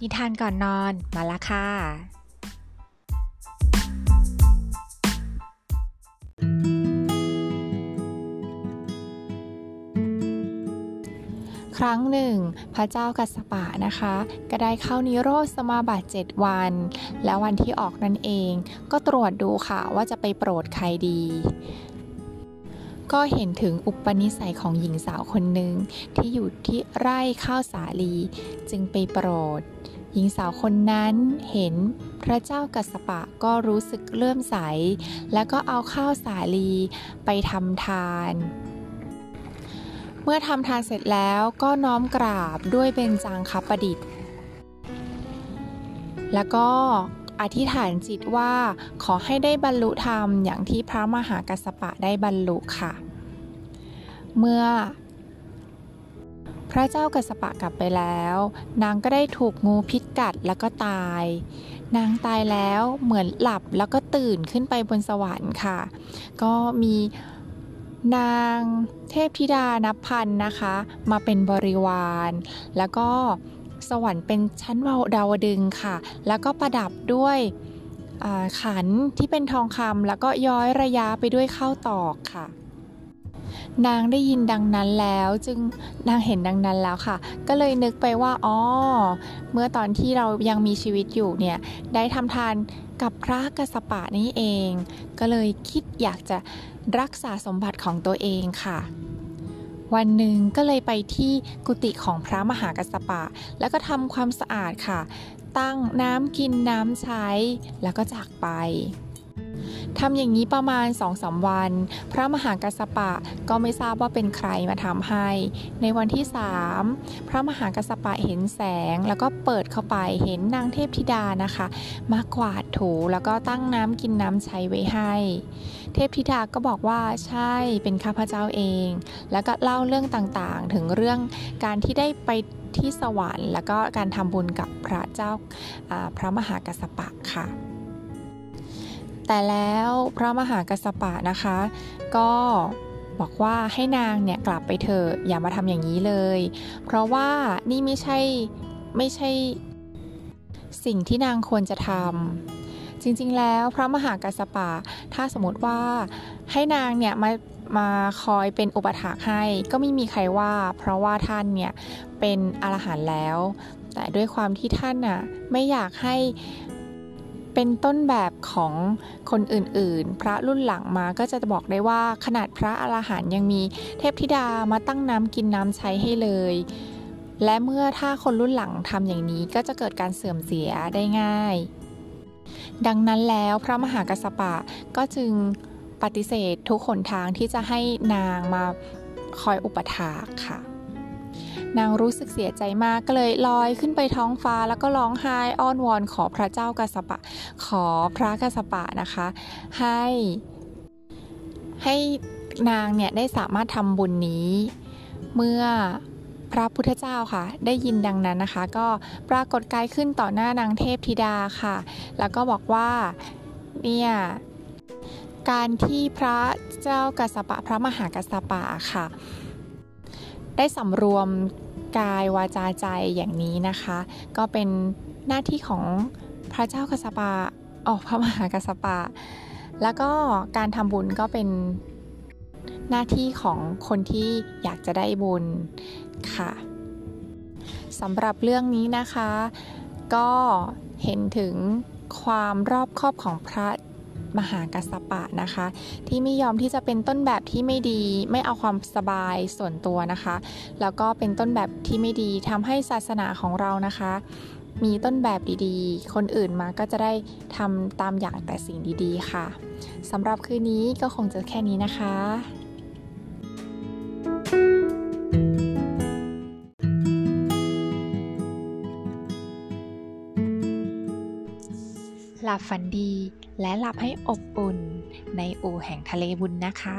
นิทานก่อนนอนมาละค่ะ ครั้งหนึ่ง พระเจ้ากัสปะนะคะ ก็ได้เข้านิโรธสมาบัติเจ็ดวัน แล้ววันที่ออกนั่นเองก็ตรวจดูค่ะว่าจะไปโปรดใครดี ก็เห็นถึงอุปนิสัยของหญิงสาวคนหนึ่งที่อยู่ที่ไร่ข้าวสาลี จึงไปโปรด หญิงสาวคนนั้นเห็นพระเจ้ากัสปะก็รู้สึกเลื่อมใส แล้วก็เอาข้าวสาลีไปทำทาน เมื่อทำทานเสร็จแล้วก็น้อมกราบด้วยเบญจางคประดิษฐ์ แล้วก็ อธิษฐานจิตว่าขอให้ได้บรรลุธรรมอย่างที่พระมหากัสสปะได้บรรลุค่ะ เมื่อพระเจ้ากัสปะกลับไปแล้ว นางก็ได้ถูกงูพิษกัดแล้วก็ตาย นางตายแล้วเหมือนหลับแล้วก็ตื่นขึ้นไปบนสวรรค์ค่ะ ก็มีนางเทพธิดานับพันนะคะ มาเป็นบริวาร แล้วก็ สวรรค์เป็นชั้นดาวดึงค่ะ แล้วก็ประดับด้วยขันที่เป็นทองคำแล้วก็ย้อยระยะไปด้วยข้าวตอกค่ะ นางได้ยินดังนั้นแล้วจึงนางเห็นดังนั้นแล้วค่ะ ก็เลยนึกไปว่าอ๋อเมื่อตอนที่เรายังมีชีวิตอยู่เนี่ยได้ทำทานกับพระกสปะนี่เอง ก็เลยคิดอยากจะรักษาสมบัติของตัวเองค่ะ วันหนึ่งก็เลยไปที่กุฏิของพระมหากัสปะ แล้วก็ทำความสะอาดค่ะ ตั้งน้ำกินน้ำใช้แล้วก็จากไป ทำอย่างนี้ประมาณ2องสาวัน พระมหากัสปะก็ไม่ทราบว่าเป็นใครมาทำให้ ในวันที่สามพระมหากัสปะเห็นแสงแล้วก็เปิดเข้าไปเห็นนางเทพธิดานะคะ มากวาดถูแล้วก็ตั้งน้ำกินน้ำใช้ไว้ให้ เทพธิดาก็บอกว่าใช่เป็นข้าพเจ้าเอง แล้วก็เล่าเรื่องต่างๆ ถึงเรื่องการที่ได้ไปที่สวรรค์ แล้วก็การทำบุญกับพระเจ้าพระมหากัสปะค่ะ แต่แล้วพระมหากัสปะนะคะ ก็บอกว่าให้นางเนี่ยกลับไปเถอะอย่ามาทำอย่างนี้เลย เพราะว่านี่ไม่ใช่ไม่ใช่สิ่งที่นางควรจะทำจริงๆแล้วพระมหากัสปะถ้าสมมติว่าให้นางเนี่ยมามาคอยเป็นอุปถากให้ก็ไม่มีใครว่า เพราะว่าท่านเนี่ยเป็นอรหันต์แล้ว แต่ด้วยความที่ท่านน่ะไม่อยากให้ เป็นต้นแบบของคนอื่นๆ พระรุ่นหลังมาก็จะบอกได้ว่าขนาดพระอรหันยังมีเทพธิดามาตั้งน้ำกินน้ำใช้ให้เลย และเมื่อถ้าคนรุ่นหลังทำอย่างนี้ก็จะเกิดการเสื่อมเสียได้ง่าย ดังนั้นแล้วพระมหากัสปะก็จึงปฏิเสธทุกขนทางที่จะให้นางมาคอยอุปถากค่ะ นางรู้สึกเสียใจมากก็เลยลอยขึ้นไปท้องฟ้าแล้วก็ร้องไห้อ้อนวอนขอพระเจ้ากัสปะ ขอพระกัสปะนะคะ ให้ให้นางเนี่ยได้สามารถทำบุญนี้ เมื่อพระพุทธเจ้าค่ะ ได้ยินดังนั้นนะคะ ก็ปรากฏกายขึ้นต่อหน้านางเทพธิดาค่ะ แล้วก็บอกว่าเนี่ยการที่พระเจ้ากัสปะพระมหากัสปะค่ะ ได้สำรวมกายวาจาใจอย่างนี้นะคะ ก็เป็นหน้าที่ของพระเจ้ากัสปะออกพระมหากัสปะ แล้วก็การทำบุญก็เป็นหน้าที่ของคนที่อยากจะได้บุญค่ะสำหรับเรื่องนี้นะคะ ก็เห็นถึงความรอบคอบของพระ มหากัสปะนะคะ ที่ไม่ยอมที่จะเป็นต้นแบบที่ไม่ดี ไม่เอาความสบายส่วนตัวนะคะ แล้วก็เป็นต้นแบบที่ไม่ดีทำให้ศาสนาของเรานะคะ มีต้นแบบดีๆ คนอื่นมาก็จะได้ทำตามอย่างแต่สิ่งดีๆค่ะสำหรับคืนนี้ก็คงจะแค่นี้นะคะ ลับฝันดีและหลับให้อบอุ่นในอู่แห่งทะเลบุญนะคะ